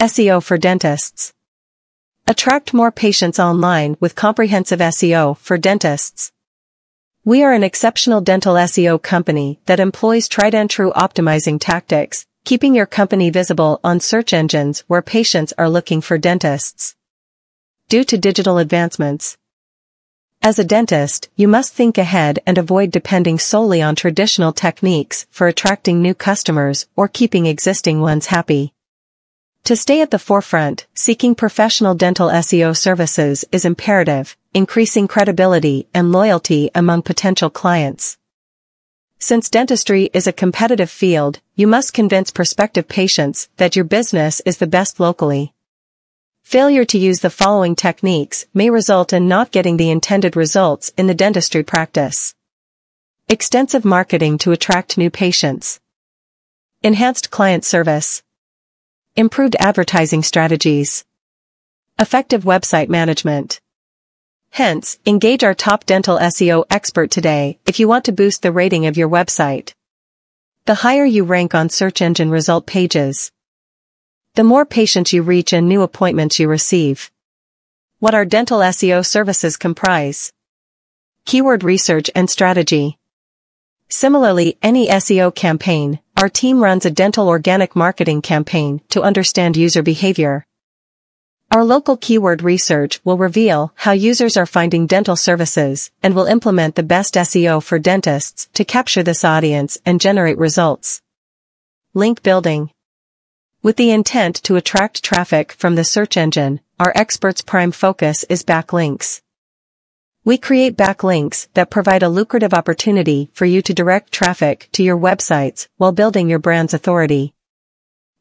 SEO for dentists. Attract more patients online with comprehensive SEO for dentists. We are an exceptional dental SEO company that employs tried and true optimizing tactics, keeping your company visible on search engines where patients are looking for dentists. Due to digital advancements, as a dentist, you must think ahead and avoid depending solely on traditional techniques for attracting new customers or keeping existing ones happy. To stay at the forefront, seeking professional dental SEO services is imperative, increasing credibility and loyalty among potential clients. Since dentistry is a competitive field, you must convince prospective patients that your business is the best locally. Failure to use the following techniques may result in not getting the intended results in the dentistry practice. Extensive marketing to attract new patients. Enhanced client service. Improved advertising strategies. Effective website management. Hence, engage our top dental SEO expert today if you want to boost the rating of your website. The higher you rank on search engine result pages, the more patients you reach and new appointments you receive. What our dental SEO services comprise. Keyword research and strategy. Similarly, any SEO campaign, our team runs a dental organic marketing campaign to understand user behavior. Our local keyword research will reveal how users are finding dental services and will implement the best SEO for dentists to capture this audience and generate results. Link building. With the intent to attract traffic from the search engine, our experts' prime focus is backlinks. We create backlinks that provide a lucrative opportunity for you to direct traffic to your websites while building your brand's authority.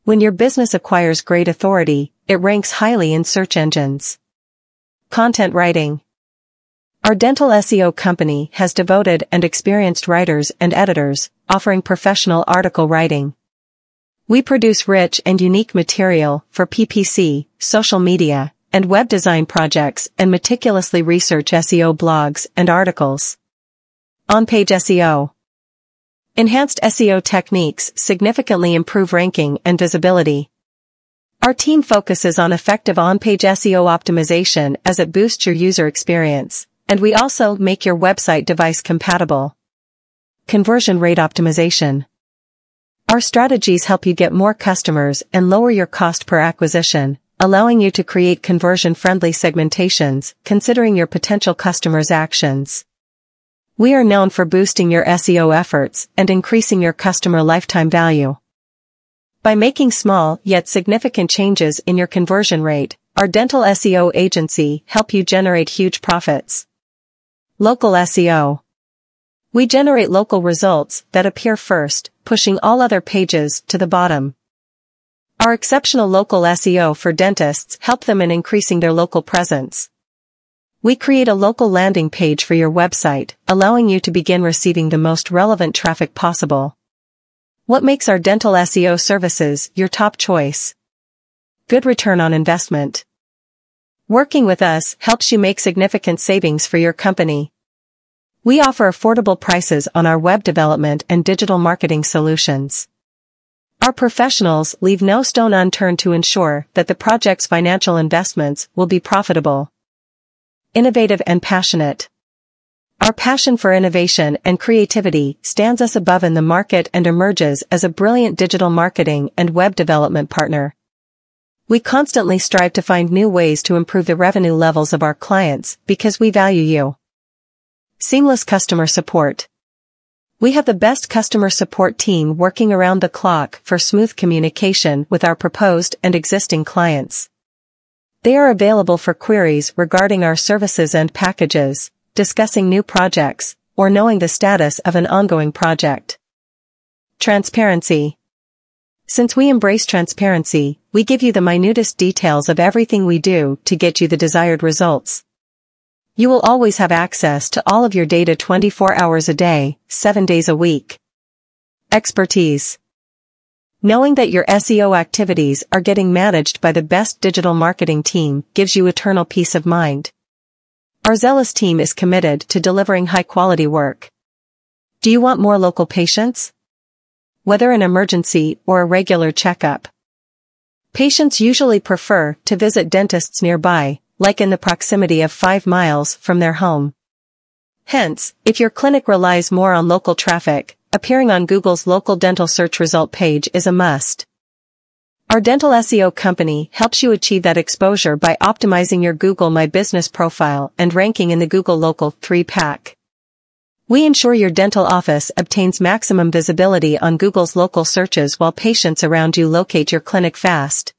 When your business acquires great authority, it ranks highly in search engines. Content writing. Our dental SEO company has devoted and experienced writers and editors, offering professional article writing. We produce rich and unique material for PPC, social media, and web design projects and meticulously research SEO blogs and articles. On-page SEO. Enhanced SEO techniques significantly improve ranking and visibility. Our team focuses on effective on-page SEO optimization as it boosts your user experience, and we also make your website device compatible. Conversion rate optimization. Our strategies help you get more customers and lower your cost per acquisition, allowing you to create conversion-friendly segmentations, considering your potential customers' actions. We are known for boosting your SEO efforts and increasing your customer lifetime value. By making small yet significant changes in your conversion rate, our dental SEO agency help you generate huge profits. Local SEO. We generate local results that appear first, pushing all other pages to the bottom. Our exceptional local SEO for dentists help them in increasing their local presence. We create a local landing page for your website, allowing you to begin receiving the most relevant traffic possible. What makes our dental SEO services your top choice? Good return on investment. Working with us helps you make significant savings for your company. We offer affordable prices on our web development and digital marketing solutions. Our professionals leave no stone unturned to ensure that the project's financial investments will be profitable. Innovative and passionate. Our passion for innovation and creativity stands us above in the market and emerges as a brilliant digital marketing and web development partner. We constantly strive to find new ways to improve the revenue levels of our clients because we value you. Seamless customer support. We have the best customer support team working around the clock for smooth communication with our proposed and existing clients. They are available for queries regarding our services and packages, discussing new projects, or knowing the status of an ongoing project. Transparency. Since we embrace transparency, we give you the minutest details of everything we do to get you the desired results. You will always have access to all of your data 24 hours a day, 7 days a week. Expertise. Knowing that your SEO activities are getting managed by the best digital marketing team gives you eternal peace of mind. Our zealous team is committed to delivering high-quality work. Do you want more local patients? Whether an emergency or a regular checkup, Patients usually prefer to visit dentists nearby, like in the proximity of 5 miles from their home. Hence, if your clinic relies more on local traffic, appearing on Google's local dental search result page is a must. Our dental SEO company helps you achieve that exposure by optimizing your Google My Business profile and ranking in the Google Local 3 pack. We ensure your dental office obtains maximum visibility on Google's local searches while patients around you locate your clinic fast.